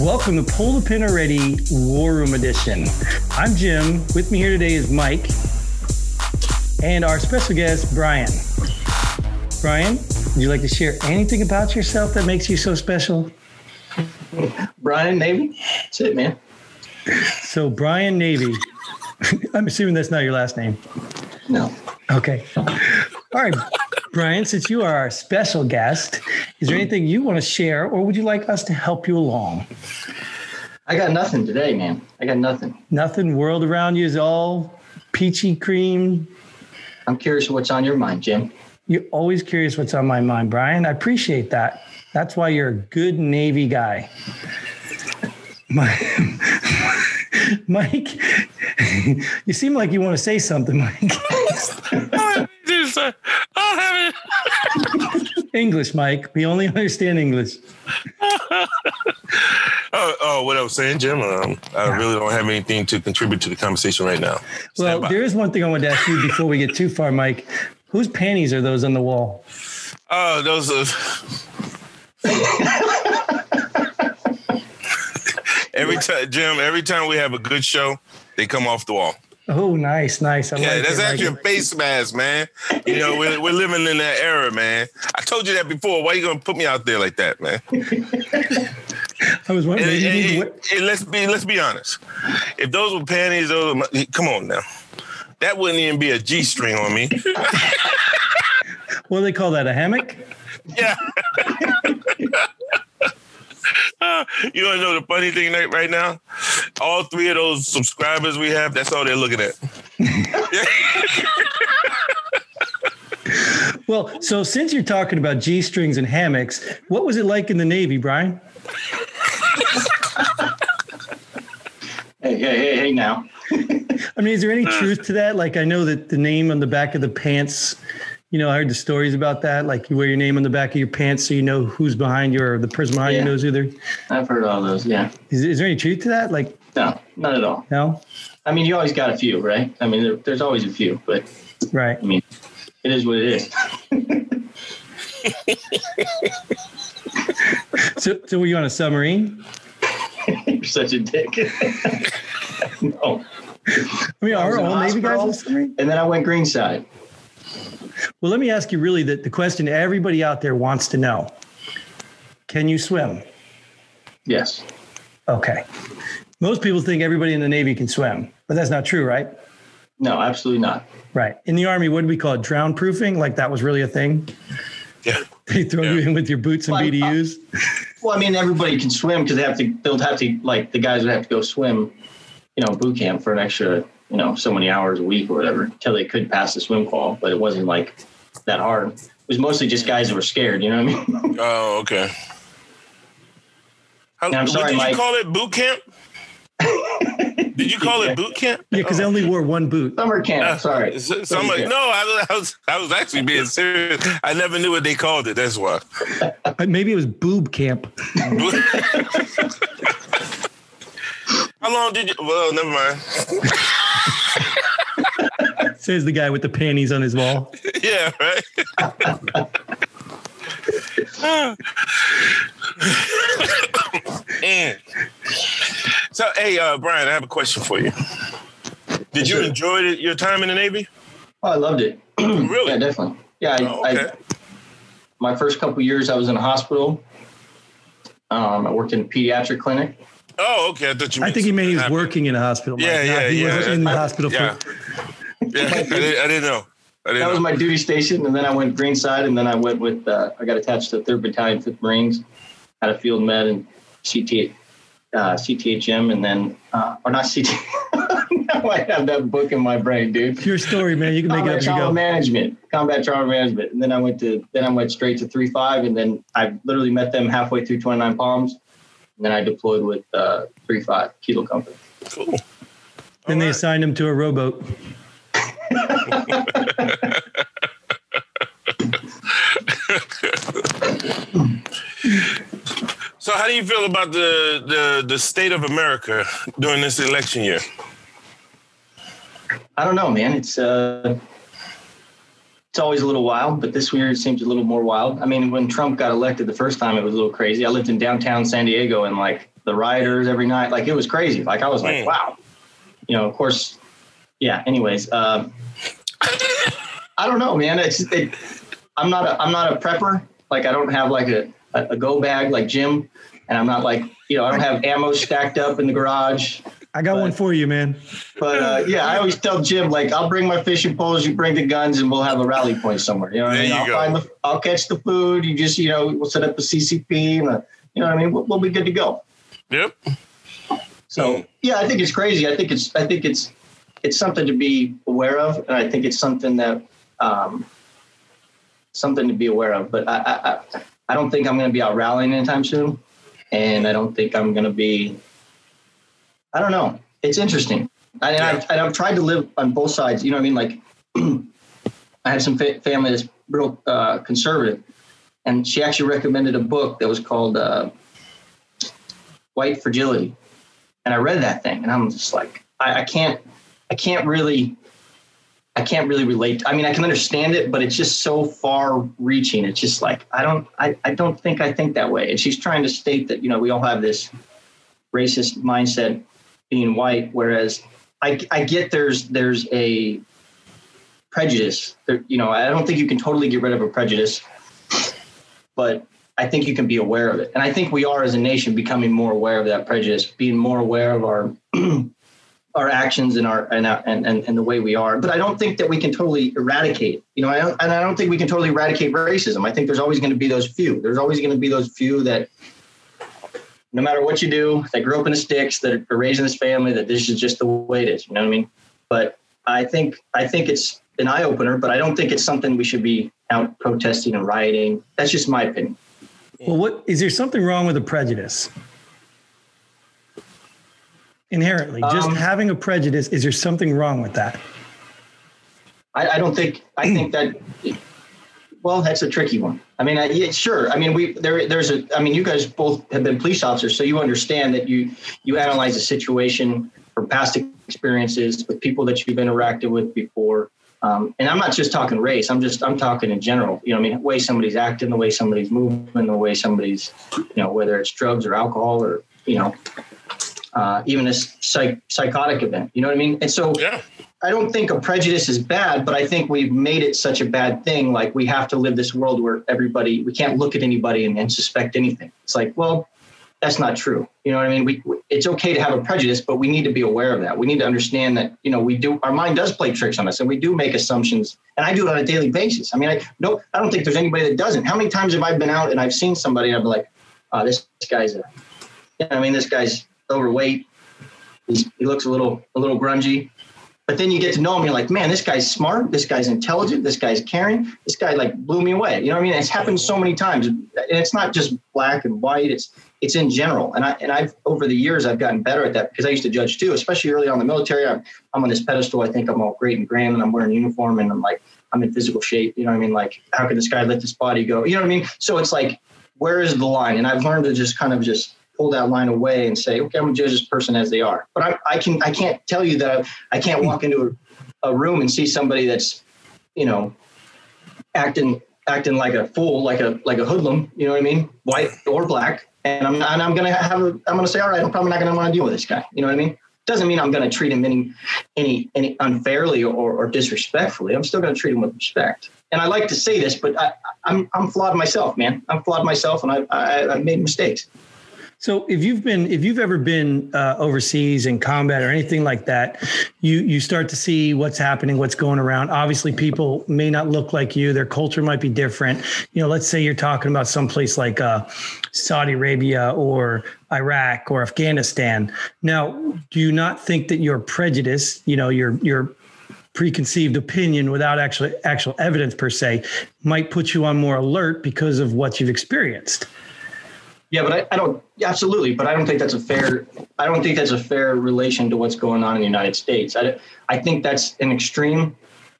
Welcome to Pull the Pin Already War Room Edition. I'm Jim. With me here today is Mike and our special guest, Brian. Brian, would you like to share anything about yourself that makes you so special? Brian Navy. That's it, man. So, Brian Navy, I'm assuming that's not your last name. No. Okay. All right, Brian, since you are our special guest, is there anything you want to share or would you like us to help you along? I got nothing today, man. I got nothing. Nothing. World around you is all peachy cream. I'm curious what's on your mind, Jim. You're always curious what's on my mind, Brian. I appreciate that. That's why you're a good Navy guy. My, Mike, you seem like you want to say something, Mike. English, Mike. We only understand English. oh, oh, what I was saying, Jim. Um, I really don't have anything to contribute to the conversation right now. Stand well, by. there is one thing I wanted to ask you before we get too far, Mike. Whose panties are those on the wall? Oh, those are. every time, Jim. Every time we have a good show, they come off the wall. Oh, nice, nice. I yeah, like that's it, actually like a face mask, man. You know, we're, we're living in that era, man. I told you that before. Why are you gonna put me out there like that, man? I was wondering. And, and, and, and, let's be let's be honest. If those were panties, those were, come on now. That wouldn't even be a G string on me. what do they call that? A hammock? Yeah. you want to know the funny thing right now? All three of those subscribers we have, that's all they're looking at. well, so since you're talking about G strings and hammocks, what was it like in the Navy, Brian? hey, hey, hey, hey now. I mean, is there any uh, truth to that? Like, I know that the name on the back of the pants you know, I heard the stories about that. Like you wear your name on the back of your pants so you know who's behind you or the person behind yeah. you knows who they're. I've heard all those. Yeah. Is, is there any truth to that? Like. No, not at all. No. I mean, you always got a few, right? I mean, there, there's always a few, but. Right. I mean, it is what it is. so, so were you on a submarine? You're such a dick. no. I mean, I are all Navy guys? And then I went greenside. Well, let me ask you really the, the question everybody out there wants to know Can you swim? Yes. Okay. Most people think everybody in the Navy can swim, but that's not true, right? No, absolutely not. Right. In the Army, what do we call it? Drown proofing? Like that was really a thing? Yeah. They throw yeah. you in with your boots and well, BDUs? well, I mean, everybody can swim because they have to, they'll have to, like, the guys would have to go swim, you know, boot camp for an extra you know so many hours a week or whatever until they could pass the swim call. But it wasn't like that hard. It was mostly just guys that were scared. You know what I mean? Oh, okay. How, I'm sorry, did Mike. you call it boot camp? Did you call it boot camp? Yeah, because oh. they only wore one boot. Summer camp. Uh, sorry. Summer, no, I, I, was I was actually being serious. I never knew what they called it. That's why. Uh, maybe it was boob camp. How long did you? Well, never mind. Says the guy with the panties on his wall. Yeah, right. And so, hey, uh, Brian, I have a question for you. Did you enjoy your time in the Navy? Oh, I loved it. really? Yeah, definitely. Yeah, I, oh, okay. I, my first couple years, I was in a hospital. Um, I worked in a pediatric clinic. Oh, okay. I thought you. I think he meant he was working in a hospital. Yeah, yeah, he yeah. was in the hospital. Yeah, for... yeah. I, didn't, I didn't know. I didn't that know. was my duty station, and then I went Greenside, and then I went with. Uh, I got attached to Third Battalion, Fifth Marines, had a field med and CT, uh, CTHM, and then uh, or not CT. now I have that book in my brain, dude. Your story, man. You can combat make it up. Trauma management, combat trauma management, and then I went to then I went straight to three five, and then I literally met them halfway through Twenty Nine Palms and then I deployed with uh, three five Kilo Company. Cool. Then All they right. assigned him to a rowboat. so, how do you feel about the, the the state of America during this election year? I don't know, man. It's uh, it's always a little wild, but this year it seems a little more wild. I mean, when Trump got elected the first time, it was a little crazy. I lived in downtown San Diego, and like the rioters every night. Like it was crazy. Like I was like, Mm. wow. You know, of course. Yeah. Anyways, um, I don't know, man. It's it, I'm not a I'm not a prepper. Like I don't have like a, a, a go bag like Jim, and I'm not like you know I don't have ammo stacked up in the garage. I got one for you, man. But uh, yeah, I always tell Jim like I'll bring my fishing poles, you bring the guns, and we'll have a rally point somewhere. You know what I There mean? you I'll go. find the I'll catch the food. You just you know we'll set up a CCP and a, you know what I mean. We'll, we'll be good to go. Yep. So yeah, I think it's crazy. I think it's I think it's it's something to be aware of, and I think it's something that um, something to be aware of. But I I, I, I don't think I'm going to be out rallying anytime soon, and I don't think I'm going to be. I don't know. It's interesting, and, Yeah. I've, and I've tried to live on both sides. You know what I mean? Like I have some fa- family that's real uh, conservative, and she actually recommended a book that was called uh, White Fragility and I read that thing, and I'm just like, I, I can't, I can't really, I can't really relate. I mean, I can understand it, but it's just so far-reaching. It's just like I don't, I, I don't think I think that way. And she's trying to state that you know we all have this racist mindset being white, whereas I, I get there's there's a prejudice. There, you know, I don't think you can totally get rid of a prejudice, but I think you can be aware of it. And I think we are as a nation becoming more aware of that prejudice, being more aware of our our actions and our and, our- and and and the way we are. But I don't think that we can totally eradicate. You know, I don't, and I don't think we can totally eradicate racism. I think there's always going to be those few. There's always going to be those few that no matter what you do, that grew up in the sticks, that are raised in this family, that this is just the way it is. You know what I mean? But I think I think it's an eye opener, but I don't think it's something we should be out protesting and rioting. That's just my opinion. Well, what is there something wrong with a prejudice? Inherently, just Um, having a prejudice, is there something wrong with that? I, I don't think I think that. Well, that's a tricky one. I mean, I, yeah, sure. I mean, we there there's a. I mean, you guys both have been police officers, so you understand that you you analyze a situation from past experiences with people that you've interacted with before. Um, and I'm not just talking race. I'm just I'm talking in general. You know, I mean, the way somebody's acting, the way somebody's moving, the way somebody's, you know, whether it's drugs or alcohol or you know, uh, even a psych, psychotic event. You know what I mean? And so Yeah. I don't think a prejudice is bad, but I think we've made it such a bad thing. Like we have to live this world where everybody, we can't look at anybody and, and suspect anything. It's like, well, that's not true. You know what I mean? We, we- it's okay to have a prejudice, but we need to be aware of that. We need to understand that, you know, we do, our mind does play tricks on us and we do make assumptions. And I do it on a daily basis. I mean, I no, I don't think there's anybody that doesn't. How many times have I been out and I've seen somebody and I've been like, oh, this, this guy's a, you know, I mean, this guy's overweight. He's, he looks a little, a little grungy. But then you get to know him, you're like, man, this guy's smart, this guy's intelligent, this guy's caring, this guy like blew me away. You know what I mean? It's happened so many times. And it's not just black and white, it's it's in general. And I and I've over the years I've gotten better at that because I used to judge too, especially early on in the military. I'm I'm on this pedestal, I think I'm all great and grand and I'm wearing uniform and I'm like, I'm in physical shape. You know what I mean? Like, how could this guy let this body go? You know what I mean? So it's like, where is the line? And I've learned to just kind of just pull that line away and say, okay, I'm gonna judge this person as they are. But I, I can I can't tell you that I, I can't walk into a, a room and see somebody that's, you know, acting acting like a fool, like a like a hoodlum. You know what I mean? White or black. And I'm and I'm gonna have a, I'm gonna say, all right, I'm probably not gonna want to deal with this guy. You know what I mean? Doesn't mean I'm gonna treat him any any any unfairly or, or disrespectfully. I'm still gonna treat him with respect. And I like to say this, but I, I'm I'm flawed myself, man. I'm flawed myself, and I, I I've made mistakes. So if you've been, if you've ever been uh, overseas in combat or anything like that, you you start to see what's happening, what's going around. Obviously, people may not look like you; their culture might be different. You know, let's say you're talking about someplace like uh, Saudi Arabia or Iraq or Afghanistan. Now, do you not think that your prejudice, you know, your your preconceived opinion without actually actual evidence per se, might put you on more alert because of what you've experienced? Yeah, but I, I don't absolutely, but I don't think that's a fair. I don't think that's a fair relation to what's going on in the United States. I, I think that's an extreme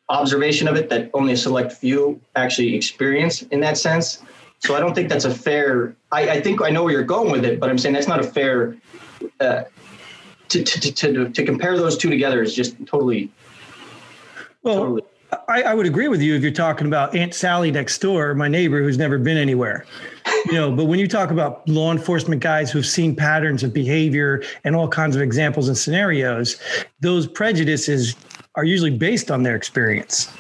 observation of it that only a select few actually experience in that sense. So I don't think that's a fair. I, I think I know where you're going with it, but I'm saying that's not a fair. Uh, to, to, to, to, to compare those two together is just totally. Well, totally. I, I would agree with you if you're talking about Aunt Sally next door, my neighbor who's never been anywhere. you know, but when you talk about law enforcement guys who've seen patterns of behavior and all kinds of examples and scenarios, those prejudices are usually based on their experience.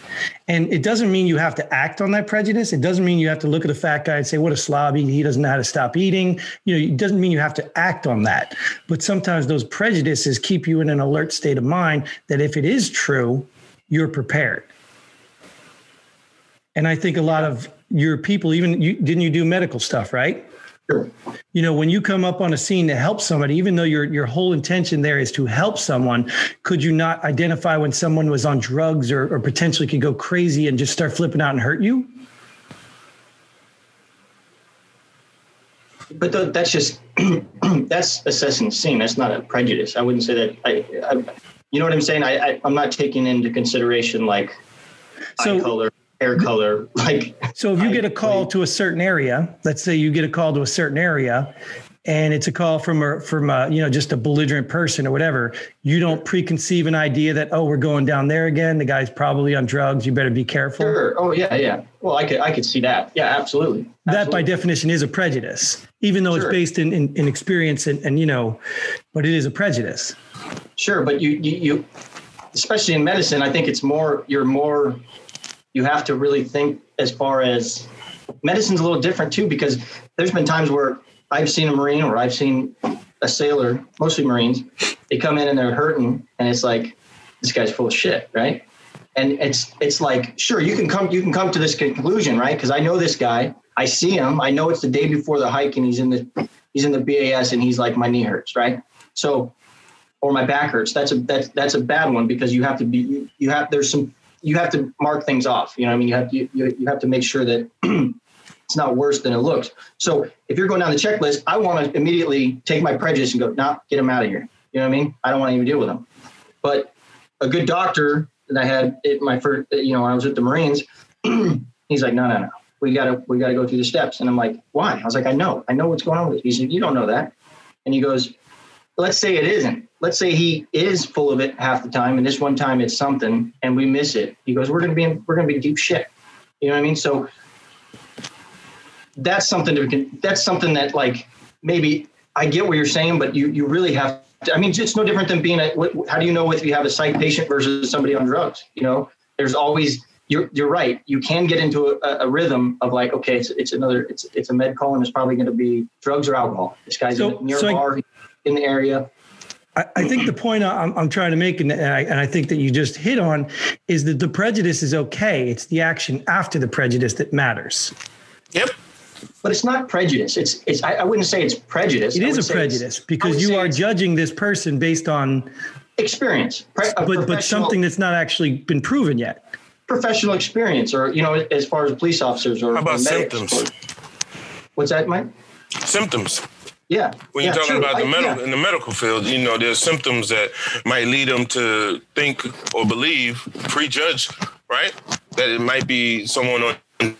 And it doesn't mean you have to act on that prejudice. It doesn't mean you have to look at a fat guy and say, what a slob he, doesn't know how to stop eating. You know, it doesn't mean you have to act on that. But sometimes those prejudices keep you in an alert state of mind that if it is true, you're prepared. And I think a lot of your people, even you didn't you do medical stuff, right? Sure. You know, when you come up on a scene to help somebody, even though your your whole intention there is to help someone, could you not identify when someone was on drugs or, or potentially could go crazy and just start flipping out and hurt you? But th- that's just that's assessing the scene. That's not a prejudice. I wouldn't say that. I, I you know what I'm saying? I, I I'm not taking into consideration like So- eye color, hair color, like So if you get a call to a certain area, let's say you get a call to a certain area, and it's a call from a from a you know just a belligerent person or whatever, you don't preconceive an idea that oh we're going down there again. The guy's probably on drugs. You better be careful. Sure. Oh yeah, yeah. Well, I could I could see that. Yeah, absolutely. That by definition is a prejudice, even though Sure. it's based in, in, in experience and, and you know, but it is a prejudice. Sure, but you, you you especially in medicine, I think it's more you're more you have to really think as far as medicine's a little different too because there's been times where I've seen a marine or I've seen a sailor, mostly marines, they come in and they're hurting and it's like this guy's full of shit, right? And it's it's like sure you can come you can come to this conclusion, right? Because I know this guy, I see him, I know it's the day before the hike and he's in the he's in the BAS and he's like my knee hurts, right? So or my back hurts. That's a that's that's a bad one because you have to be you, have there's some you have to mark things off. You know, I mean, you have to you, you have to make sure that it's not worse than it looks. So if you're going down the checklist, I want to immediately take my prejudice and go, nah, get him out of here. You know what I mean? I don't want to even deal with him. But a good doctor that I had at my first, you know, I was with the Marines, he's like, no, no, no, we gotta we gotta go through the steps. And I'm like, why? I was like, I know, I know what's going on with it. He said, you don't know that. And he goes, let's say it isn't. Let's say he is full of it half the time, and this one time it's something, and we miss it. He goes, "We're gonna be in, we're gonna be deep shit." You know what I mean? So that's something to that's something that like maybe I get what you're saying, but you you really have. To, I mean, it's no different than being a. What, how do you know if you have a psych patient versus somebody on drugs? You know, there's always. You're, you're right. You can get into a, a rhythm of like, okay, it's, it's another, it's, it's a med call and it's probably going to be drugs or alcohol. This guy's So- in, near so a I- bar in the area. I, I think the point I'm, I'm trying to make, and I, and I think that you just hit on, is that the prejudice is okay. It's the action after the prejudice that matters. Yep. But it's not prejudice. It's it's. I, I wouldn't say it's prejudice. It I is a prejudice because you are judging this person based on, experience, Pre- but but something that's not actually been proven yet. professional experience, or you know, as far as police officers or How about or medics. symptoms? What's that, Mike? Symptoms. Yeah. When yeah, you're talking true. about the I- medical yeah. in the medical field, you know, there's symptoms that might lead them to think or believe, prejudge, right? That it might be someone on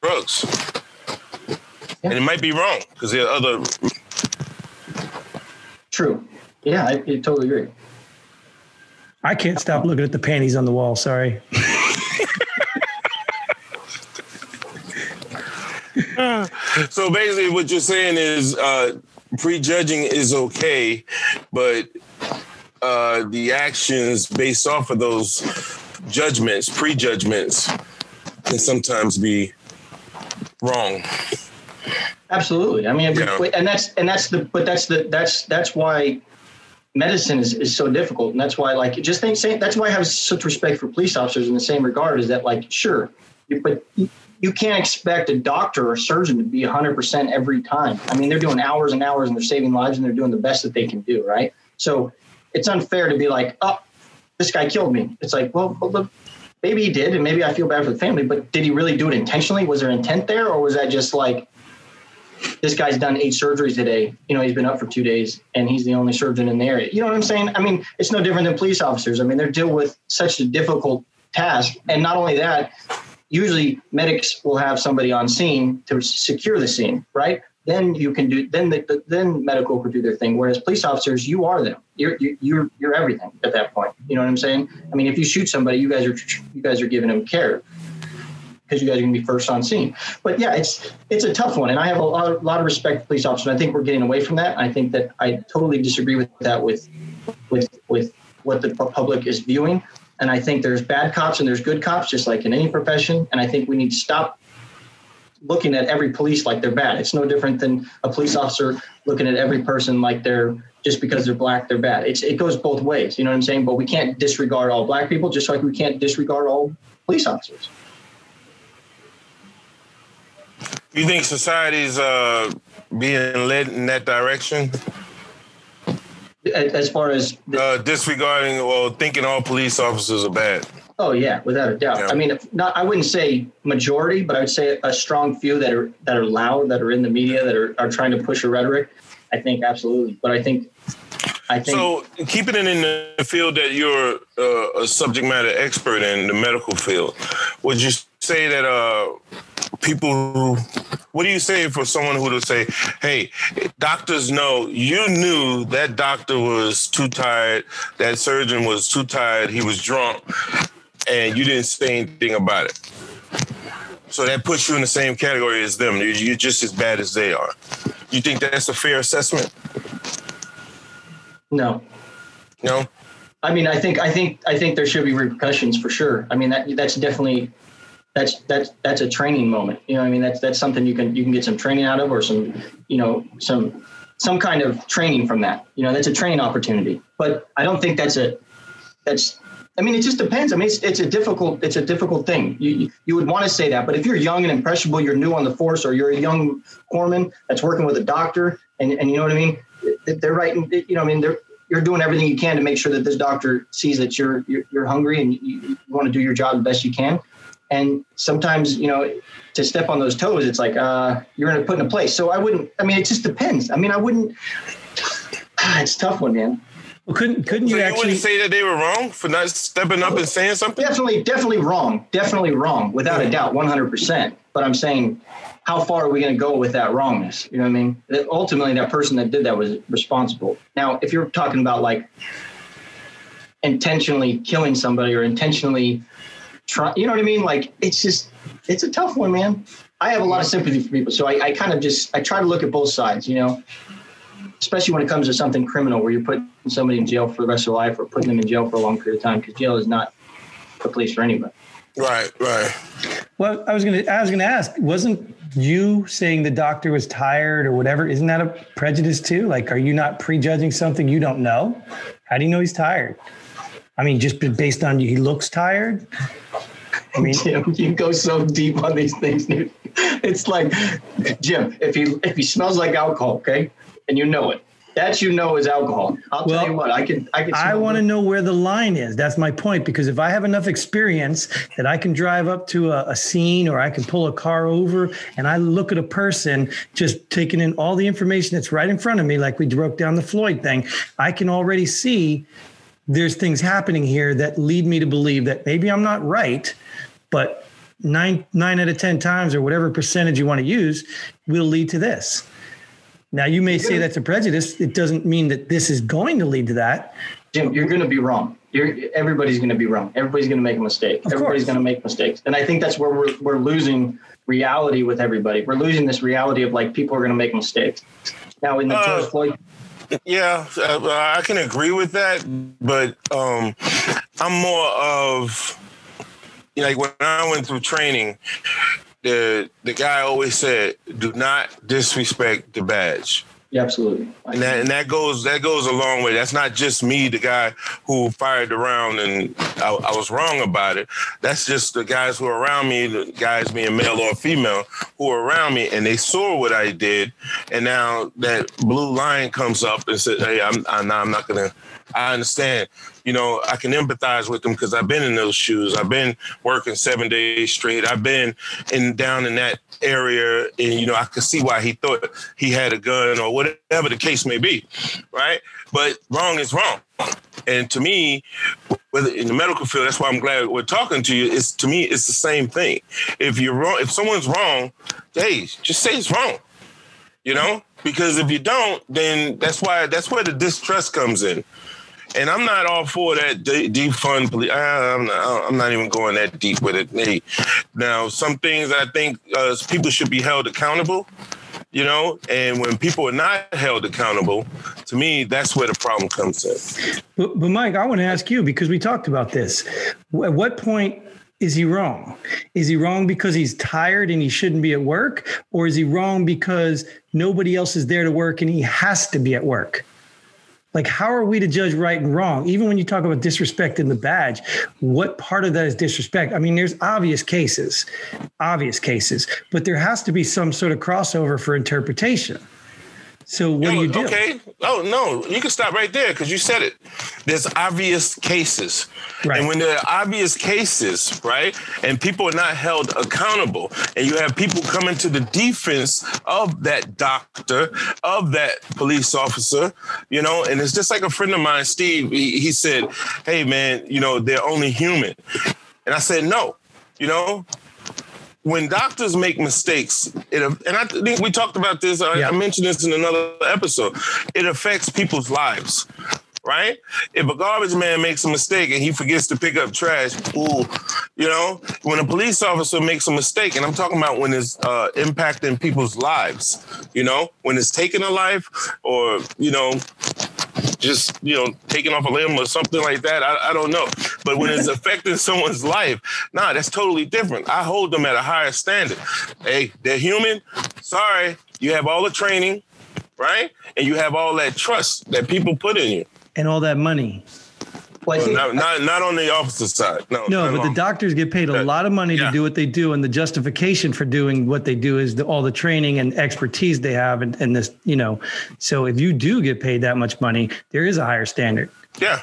drugs. And it might be wrong because there are other True. Yeah, I, I totally agree. I can't stop looking at the panties on the wall. Sorry. So basically, what you're saying is uh, prejudging is okay, but uh, the actions based off of those judgments, prejudgments, can sometimes be wrong. Absolutely. I mean, Yeah. and that's and that's the but that's the that's that's why medicine is, is so difficult, and that's why like just think that's why I have such respect for police officers in the same regard is that like sure, but you- can't expect a doctor or surgeon to be 100% every time. I mean, they're doing hours and hours and they're saving lives and they're doing the best that they can do, right? So it's unfair to be like, oh, this guy killed me. It's like, well, well maybe he did, and maybe I feel bad for the family, but did he really do it intentionally? Was there intent there, or was that just like this guy's done eight surgeries today? You know, he's been up for two days, and he's the only surgeon in the area. You know what I'm saying? I mean, it's no different than police officers. I mean, they're dealing with such a difficult task, and not only that, usually medics will have somebody on scene to secure the scene, right? Then you can do then the, then medical could do their thing. Whereas police officers, you are them. You're you- you're you're everything at that point. You know what I'm saying? I mean, if you shoot somebody, you guys are you guys are giving them care. because you guys are going to be first on scene. But yeah, it's it's a tough one, and I have a lot, a lot of respect for police officers. I think we're getting away from that. I think that I totally disagree with that with with with what the public is viewing. And I think there's bad cops and there's good cops, just like in any profession. And I think we need to stop looking at every police like they're bad. It's no different than a police officer looking at every person like they're just because they're black, they're bad. It's, it goes both ways. You know what I'm saying? But we can't disregard all black people, just like we can't disregard all police officers. You think society's uh, being led in that direction? As far as the- uh, disregarding or thinking all police officers are bad. Oh yeah, without a doubt. Yeah. I mean, not I wouldn't say majority, but I would say a strong few that are that are loud, that are in the media, that are, are trying to push a rhetoric. I think absolutely, but I think I think so. Keeping it in the field that you're uh, a subject matter expert in, the medical field, would you say that uh, people who what do you say for someone who to say hey doctors know you knew that doctor was too tired that surgeon was too tired he was drunk and you didn't say anything about it. So that puts you in the same category as them. You're just as bad as they are. You think that's a fair assessment? No. No? I mean i think i think i think there should be repercussions for sure. I mean that that's definitely that's that's that's a training moment. You know, I mean, that's that's something you can you can get some training out of, or some you know some some kind of training from that. You know, that's a training opportunity. But I don't think that's a that's. I mean, it just depends. I mean, it's, it's a difficult it's a difficult thing. You you would want to say that, but if you're young and impressionable, you're new on the force, or you're a young corpsman that's working with a doctor, and and you know what I mean, they're writing. You know, I mean, they're you're doing everything you can to make sure that this doctor sees that you're you're, you're hungry and you, you want to do your job the best you can. And sometimes, you know, to step on those toes, it's like uh, you're going to put in a place. So I wouldn't. I mean, it just depends. I mean, I wouldn't. it's tough one, man. Well, couldn't couldn't so you, you actually say that they were wrong for not stepping up and saying something? Definitely, definitely wrong. Definitely wrong, without a doubt, one hundred percent. But I'm saying, how far are we going to go with that wrongness? You know what I mean? That ultimately, that person that did that was responsible. Now, if you're talking about like intentionally killing somebody or intentionally try, you know what I mean? Like it's just, it's a tough one, man. I have a lot of sympathy for people. So I, I kind of just, I try to look at both sides, you know, especially when it comes to something criminal where you're putting somebody in jail for the rest of their life or putting them in jail for a long period of time because jail is not a place for anybody. Right, right. Well, I was gonna, I was gonna ask, wasn't you saying the doctor was tired or whatever? Isn't that a prejudice too? Like, are you not prejudging something you don't know? How do you know he's tired? I mean, just based on he looks tired. I mean, Jim, you go so deep on these things, dude. It's like, Jim, if he if he smells like alcohol, okay, and you know it, that you know is alcohol. I'll well, tell you what, I can I can. I want to know where the line is. That's my point. Because if I have enough experience that I can drive up to a, a scene or I can pull a car over and I look at a person just taking in all the information that's right in front of me, like we broke down the Floyd thing, I can already see there's things happening here that lead me to believe that maybe I'm not right, but nine nine out of ten times or whatever percentage you want to use will lead to this. Now you may say that's a prejudice. It doesn't mean that this is going to lead to that. Jim, you're going to be wrong. You're, everybody's going to be wrong. Everybody's going to make a mistake. Of everybody's going to make mistakes, and I think that's where we're we're losing reality with everybody. We're losing this reality of like people are going to make mistakes. Now in the uh, George Floyd yeah, uh, I can agree with that, but um, I'm more of like when I went through training, the the guy always said, "Do not disrespect the badge." Yeah, absolutely. And that, and that goes that goes a long way. That's not just me, the guy who fired around and I, I, was wrong about it. That's just the guys who are around me, the guys being male or female, who are around me, and they saw what I did. And now that blue line comes up and says, "Hey, I'm, I'm I'm not gonna." I understand. You know, I can empathize with them because I've been in those shoes. I've been working seven days straight. I've been in down in that area, and you know, I could see why he thought he had a gun or whatever the case may be, right? But wrong is wrong, and to me, whether in the medical field, that's why I'm glad we're talking to you. It's to me, it's the same thing. If you're wrong, if someone's wrong, hey, just say it's wrong. You know, because if you don't, then that's why that's where the distrust comes in And I'm not all for that de- defund police. I'm not, I'm not even going that deep with it. Hey, now some things I think uh, people should be held accountable you know? And when people are not held accountable to me that's where the problem comes in. But, but mike i want to ask you because we talked about this. At what point is he wrong? Is he wrong because he's tired and he shouldn't be at work? Or is he wrong because nobody else is there to work and he has to be at work like how are we to judge right and wrong? Even when you talk about disrespect in the badge what part of that is disrespect? I mean there's obvious cases obvious cases but there has to be some sort of crossover for interpretation so what do you do? Okay. Oh no, you can stop right there because you said it. There's obvious cases, right. and when there are obvious cases, right, and people are not held accountable, and you have people coming to the defense of that doctor, of that police officer, you know, and it's just like a friend of mine, Steve. He, he said, "Hey man, you know, they're only human," and I said, "No." You know, when doctors make mistakes, it and I think we talked about this. I, yeah. I mentioned this in another episode. It affects people's lives right? If a garbage man makes a mistake and he forgets to pick up trash, ooh, you know, when a police officer makes a mistake, and I'm talking about when it's uh, impacting people's lives, you know, when it's taking a life or, you know, just you know taking off a limb or something like that. I, I don't know, but when it's affecting someone's life, nah, that's totally different. I hold them at a higher standard. Hey, they're human. Sorry, you have all the training, right, and you have all that trust that people put in you, and all that money. Well, think, not, not, not on the officer side. No, no, but the doctors get paid a lot of money yeah. to do what they do, and the justification for doing what they do is the, all the training and expertise they have, and, and this, you know. So if you do get paid that much money, there is a higher standard. Yeah.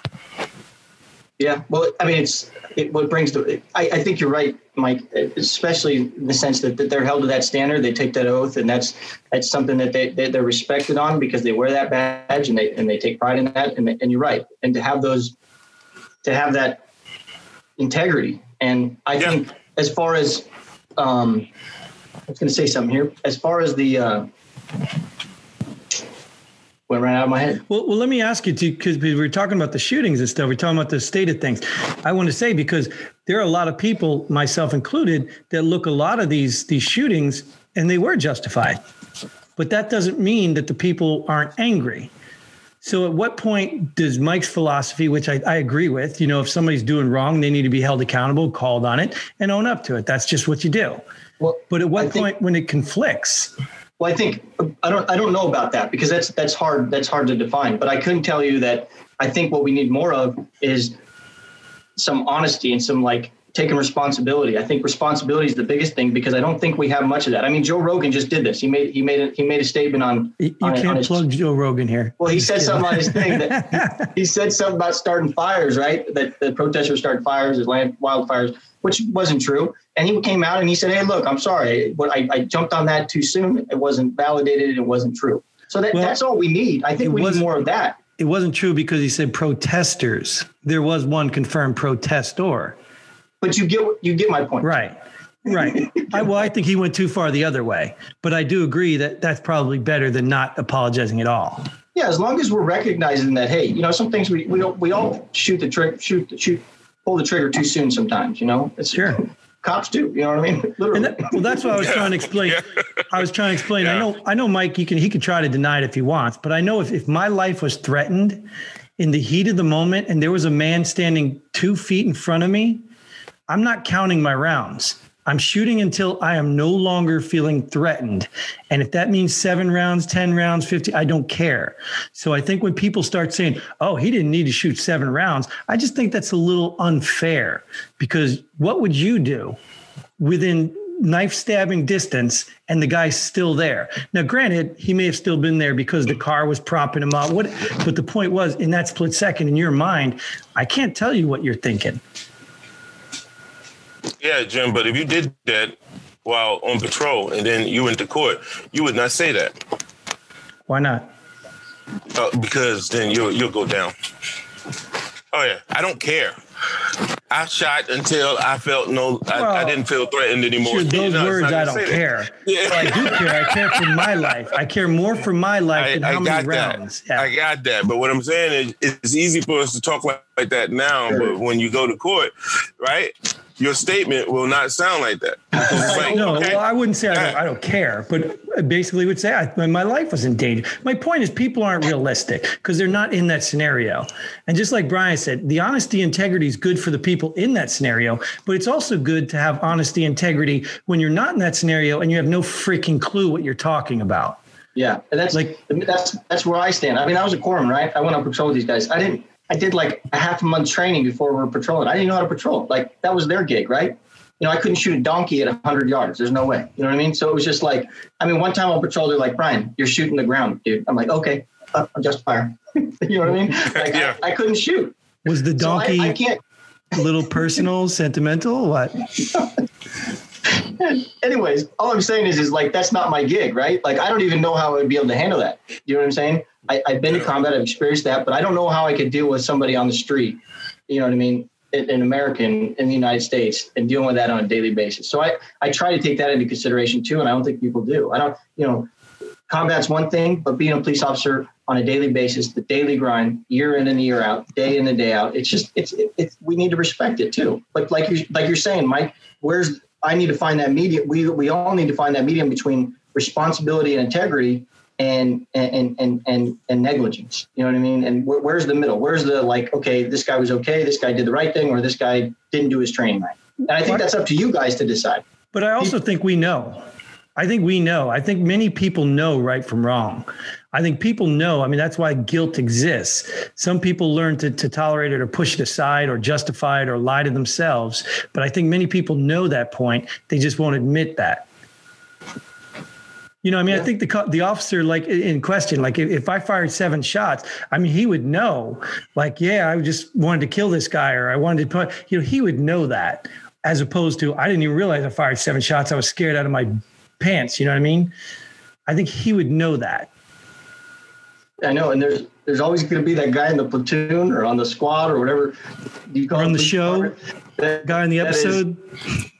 Yeah. Well, I mean, it's it, what brings to. I, I think you're right, Mike. Especially in the sense that, that they're held to that standard, they take that oath, and that's that's something that they, they are respected on because they wear that badge and they and they take pride in that. And, they, and you're right. And to have those to have that integrity. And I yeah. think as far as um, I was going to say something here. As far as the uh, went right out of my head. Well, well, let me ask you too, because we were talking about the shootings and stuff. We're talking about the state of things. I want to say because there are a lot of people, myself included, that look a lot of these these shootings and they were justified, but that doesn't mean that the people aren't angry. So, at what point does Mike's philosophy, which I, I, agree with, you know, if somebody's doing wrong, they need to be held accountable, called on it, and own up to it? That's just what you do. Well, but at what I point think, when it conflicts? Well, I think I don't I don't know about that because that's that's hard that's hard to define. But I couldn't tell you that I think what we need more of is some honesty and some like taking responsibility. I think responsibility is the biggest thing because I don't think we have much of that. I mean, Joe Rogan just did this. He made he made a, he made a statement on. You on, can't on his, plug Joe Rogan here. Well, he said something on his thing that he, he, said something about starting fires, right? That the protesters started fires, as land wildfires, which wasn't true. And he came out and he said, "Hey, look, I'm sorry, but I, I jumped on that too soon. It wasn't validated. It wasn't true. So that, well, that's all we need. I think we need more of that." It wasn't true because he said protesters. There was one confirmed protestor. But you get you get my point. Right. Right. I, well, I think he went too far the other way, but I do agree that that's probably better than not apologizing at all. Yeah, as long as we're recognizing that, hey, you know, some things we we don't we all shoot the trick, shoot shoot, pull the trigger too soon sometimes. You know, it's sure. Cops do, you know what I mean? Literally. That, well, that's what I was yeah. trying to explain. Yeah. I was trying to explain. Yeah. I know, I know, Mike. He can, he can try to deny it if he wants, but I know if, if my life was threatened in the heat of the moment, and there was a man standing two feet in front of me, I'm not counting my rounds. I'm shooting until I am no longer feeling threatened. And if that means seven rounds, 10 rounds, 50, I don't care. So I think when people start saying, oh, he didn't need to shoot seven rounds, I just think that's a little unfair because what would you do within knife stabbing distance and the guy's still there? Now, granted, he may have still been there because the car was propping him up. What, but the point was, in that split second in your mind, I can't tell you what you're thinking. Yeah, Jim, but if you did that while on patrol and then you went to court, you would not say that. Why not? Uh, because then you'll you'll go down. Oh yeah, I don't care. I shot until I felt no, I, Well, I didn't feel threatened anymore. Sure, those No, words I don't care. Yeah. I do care. I care for my life. I care more for my life I, than I how many rounds. that. I got that. But what I'm saying is, it's easy for us to talk like, like that now. Sure. But when you go to court, right, your statement will not sound like that. Like, no, okay, well, I wouldn't say I don't, I don't care, but I basically would say I, my life was in danger. My point is, people aren't realistic because they're not in that scenario. And just like Brian said, the honesty integrity is good for the people in that scenario, but it's also good to have honesty integrity when you're not in that scenario and you have no freaking clue what you're talking about. Yeah, and that's Like- like that's that's where I stand. I mean, I was a corpsman, right? I went up patrol with these guys. I didn't. I did like a half a month training before we were patrolling. I didn't know how to patrol. Like that was their gig, right? You know, I couldn't shoot a donkey at 100 yards. There's no way. You know what I mean? So it was just like, I mean, one time on patrol, they're like, Brian, you're shooting the ground, dude. I'm like, okay, uh, I'm just fire. you know what I mean? Like, Yeah. I, I couldn't shoot. Was the So donkey I, I can't. a little personal, sentimental? What? anyways, all I'm saying is, is like that's not my gig, right? Like I don't even know how I would be able to handle that. You know what I'm saying? I, I've been to combat, I've experienced that, but I don't know how I could deal with somebody on the street. You know what I mean? An an American in the United States and dealing with that on a daily basis. So I, I try to take that into consideration too, and I don't think people do. I don't, you know, combat's one thing, but being a police officer on a daily basis, the daily grind, year in and year out, day in and day out, it's just it's it, it's we need to respect it too. Like like you like you're saying, Mike, where's I need to find that medium. We we all need to find that medium between responsibility and integrity and and and and and negligence. You know what I mean? And where, where's the middle? Where's the like? Okay, this guy was okay. This guy did the right thing, or this guy didn't do his training right. And I think that's up to you guys to decide. But I also think we know. I think we know. I think many people know right from wrong. I think people know. I mean, that's why guilt exists. Some people learn to, to tolerate it or push it aside or justify it or lie to themselves. But I think many people know that point. They just won't admit that. You know, I mean, I think the the officer, like in question, like if, if I fired seven shots, I mean, he would know, like, yeah, I just wanted to kill this guy, or I wanted to put, you know, he would know that, as opposed to I didn't even realize I fired seven shots. I was scared out of my pants. You know what I mean? I think he would know that. I know, and there's there's always going to be that guy in the platoon or on the squad or whatever you call Or on the show, that- Guy in the that is- episode.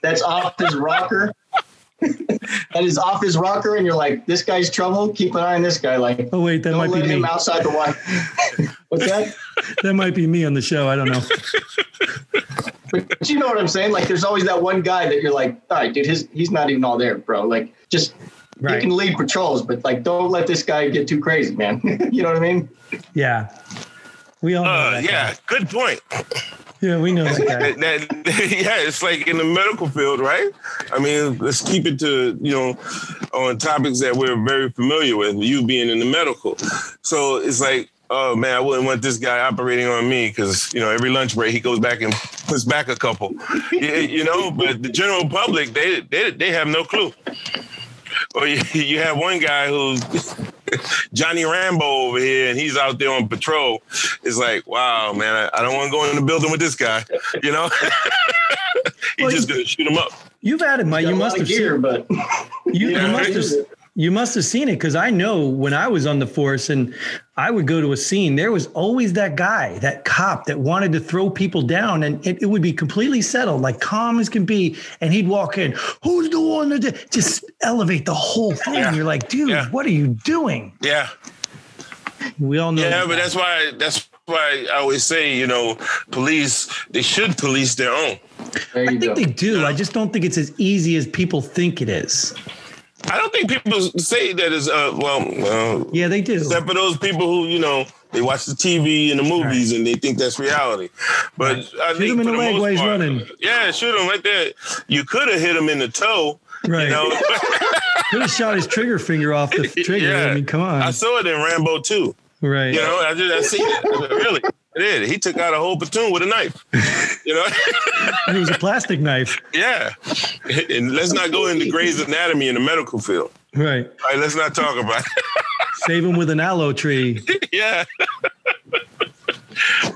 that's off his rocker. that is off his rocker, and you're like, this guy's trouble. Keep an eye on this guy. Like, oh wait, that don't might let be him me. outside the wire. What's that? That might be me on the show. I don't know. But you know what I'm saying? Like, there's always that one guy that you're like, all right, dude, his he's not even all there, bro. Like, just you Right. can lead patrols, but like, don't let this guy get too crazy, man. you know what I mean? Yeah. We all know Uh, that yeah, guy. good point. Yeah, we know that. That, that- yeah, it's like in the medical field, right? I mean, let's keep it to you know on topics that we're very familiar with. You being in the medical, so it's like, oh man, I wouldn't want this guy operating on me because you know every lunch break he goes back and puts back a couple, you, you know. But the general public, they they they have no clue. Or you, you have one guy who's Johnny Rambo over here, and he's out there on patrol. It's like, wow, man, I, I don't want to go in the building with this guy. You know, he's Well, just gonna shoot him up. You've had it, Mike. You must have gear, seen. but You, Yeah, you must have. You must have seen it because I know when I was on the force and I would go to a scene, there was always that guy, that cop that wanted to throw people down, and it, it would be completely settled, like calm as can be. And he'd walk in, who's the one that did-" just elevate the whole thing? Yeah. You're like, dude, Yeah. what are you doing? Yeah, We all know. yeah, that but that's why that's why I always say, you know, police they should police their own. I think go. they do. I just don't think it's as easy as people think it is. I don't think people say that is uh well uh, Yeah, they do. except for those people who you know they watch the TV and the movies and they think that's reality. But I Shoot think him in the leg while he's part- running. Yeah, shoot him right there. You could have hit him in the toe. Right. You know, Could have shot his trigger finger off the trigger. Yeah. I mean, come on. I saw it in Rambo too. right. You know, I just I see it. Really, did. He took out a whole platoon with a knife. You know, it was a plastic knife. yeah. And let's not go into Grey's Anatomy in the medical field. Right. All right, let's not talk about it. Save him with an aloe tree. yeah.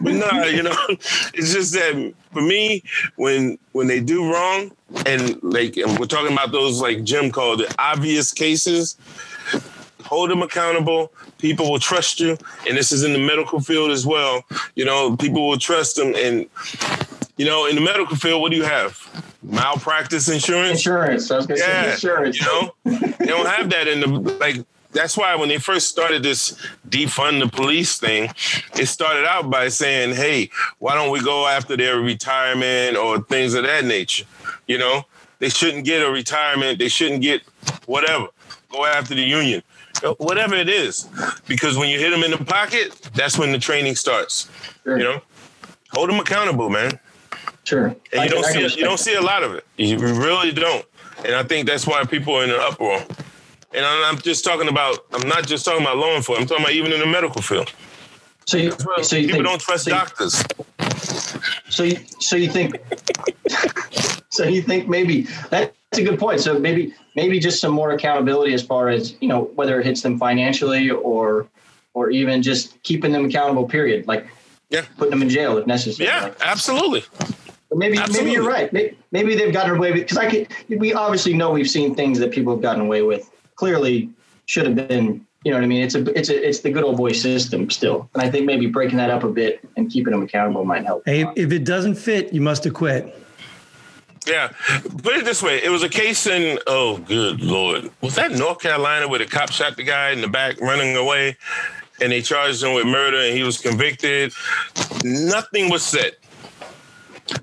but no, you know, it's just that for me, when when they do wrong, and like and we're talking about those like Jim called it obvious cases, hold them accountable. People will trust you, and this is in the medical field as well. You know, people will trust them, and you know, in the medical field, what do you have? Malpractice insurance. Insurance. I was gonna Yeah, say insurance. you know, they don't have that in the like. That's why when they first started this defund the police thing, it started out by saying, "Hey, why don't we go after their retirement or things of that nature?" You know, they shouldn't get a retirement. They shouldn't get whatever. Go after the union, Uh, whatever it is, because when you hit them in the pocket, that's when the training starts. Sure. You know, hold them accountable, man. Sure. And I you don't see you don't see a lot of it. You really don't. And I think that's why people are in an uproar. And I'm just talking about. I'm not just talking about law enforcement. I'm talking about even in the medical field. So you, so you People think, don't trust so you- doctors. So you, so you think so you think maybe that's a good point. So maybe maybe just some more accountability as far as you know whether it hits them financially or or even just keeping them accountable. Period. Like Yeah. putting them in jail if necessary. Yeah, Like, absolutely. but maybe maybe you're right. Maybe, maybe they've gotten away with because I could. We obviously know we've seen things that people have gotten away with. Clearly, should have been. You know what I mean? It's a it's a it's the good old boy system still, and I think maybe breaking that up a bit and keeping them accountable might help. Hey, if it doesn't fit, you must have quit. Yeah. Put it this way: it was a case in. Oh, good lord, was that North Carolina where the cop shot the guy in the back running away, and they charged him with murder, and he was convicted. Nothing was said.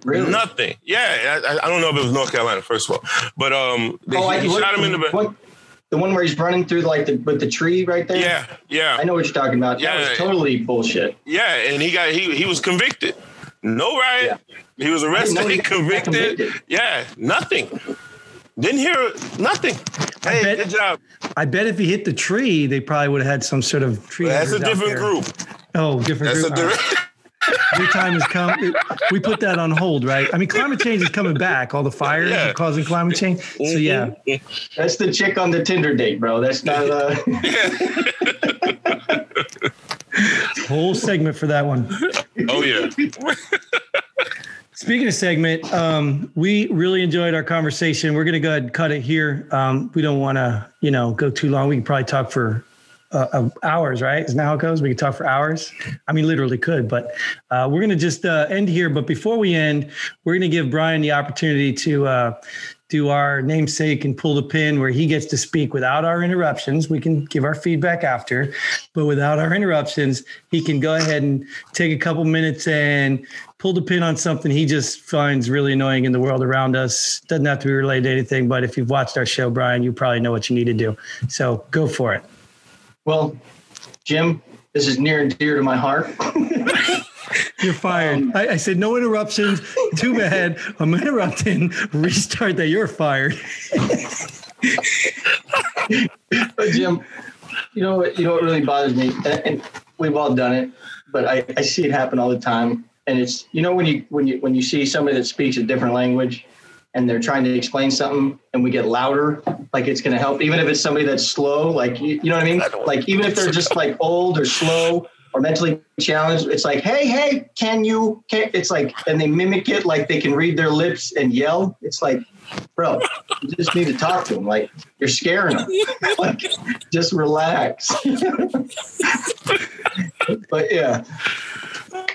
Really? Nothing. Yeah, I, I don't know if it was North Carolina, first of all, but um, they, Oh, I, he what- shot him in the back. the one where he's running through like the with the tree right there. Yeah, yeah, I know what you're talking about. Yeah. that was totally bullshit. yeah, and he got he he was convicted. No riot. He was know arrested, he convicted. convicted. Yeah, nothing. Didn't hear nothing. Hey, bet- good job. I bet if he hit the tree, they probably would have had some sort of tree. That's a different group. Oh, different That's group. All right. different. Your time has come. We put that on hold, right? I mean, climate change is coming back. All the fires Yeah. are causing climate change. So yeah, That's the chick on the Tinder date, bro. That's not. Uh, whole segment for that one. Oh yeah. Speaking of segment, um, we really enjoyed our conversation. We're going to go ahead and cut it here. Um, we don't want to, you know, go too long. We can probably talk for uh, uh, hours, right? Isn't that how it goes? We can talk for hours. I mean, literally could, but uh, we're going to just uh, end here. But before we end, we're going to give Brian the opportunity to do our namesake and pull the pin where he gets to speak without our interruptions. We can give our feedback after, but without our interruptions, he can go ahead and take a couple minutes and pull the pin on something he just finds really annoying in the world around us. Doesn't have to be related to anything, but if you've watched our show, Brian, you probably know what you need to do. So go for it. well, Jim, this is near and dear to my heart. You're fired. Um, I, I said no interruptions. Too bad. I'm interrupting. Restart that. You're fired. But Jim, you know what? You know what really bothers me, and, and we've all done it, but I, I see it happen all the time. And it's you know when you when you when you see somebody that speaks a different language, and they're trying to explain something, and we get louder, like it's going to help, even if it's somebody that's slow, like you, you know what I mean? Like even if they're just like old or slow or mentally challenged, it's like, hey, hey, can you? Can, it's like, and they mimic it like they can read their lips and yell. It's like, bro, you just need to talk to them. Like you're scaring them. like, just relax. but yeah,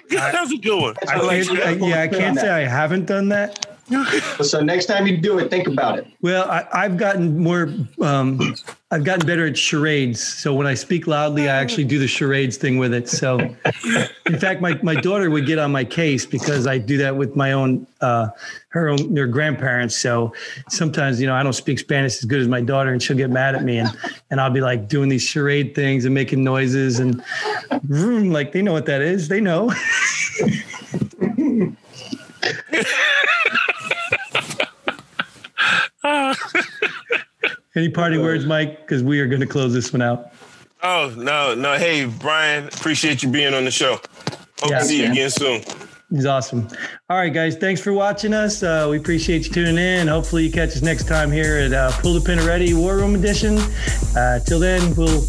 that was a good one. I like. I, yeah, I can't say I haven't done that. so next time you do it, think about it. Well, I, I've gotten more. Um, I've gotten better at charades. So when I speak loudly, I actually do the charades thing with it. So, in fact, my, my daughter would get on my case because I do that with my own, uh, her own, their grandparents. So sometimes, you know, I don't speak Spanish as good as my daughter, and she'll get mad at me, and and I'll be like doing these charade things and making noises and vroom, like they know what that is. They know. Any party words, Mike? Because we are going to close this one out. Oh no, no. Hey, Brian, appreciate you being on the show. Hope Yeah. to see you again soon. He's awesome. All right, guys. Thanks for watching us. Uh, we appreciate you tuning in. Hopefully, you catch us next time here at uh, Pull the Pin Ready War Room Edition. Uh, till then, we'll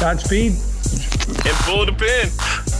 Godspeed. And pull the pin.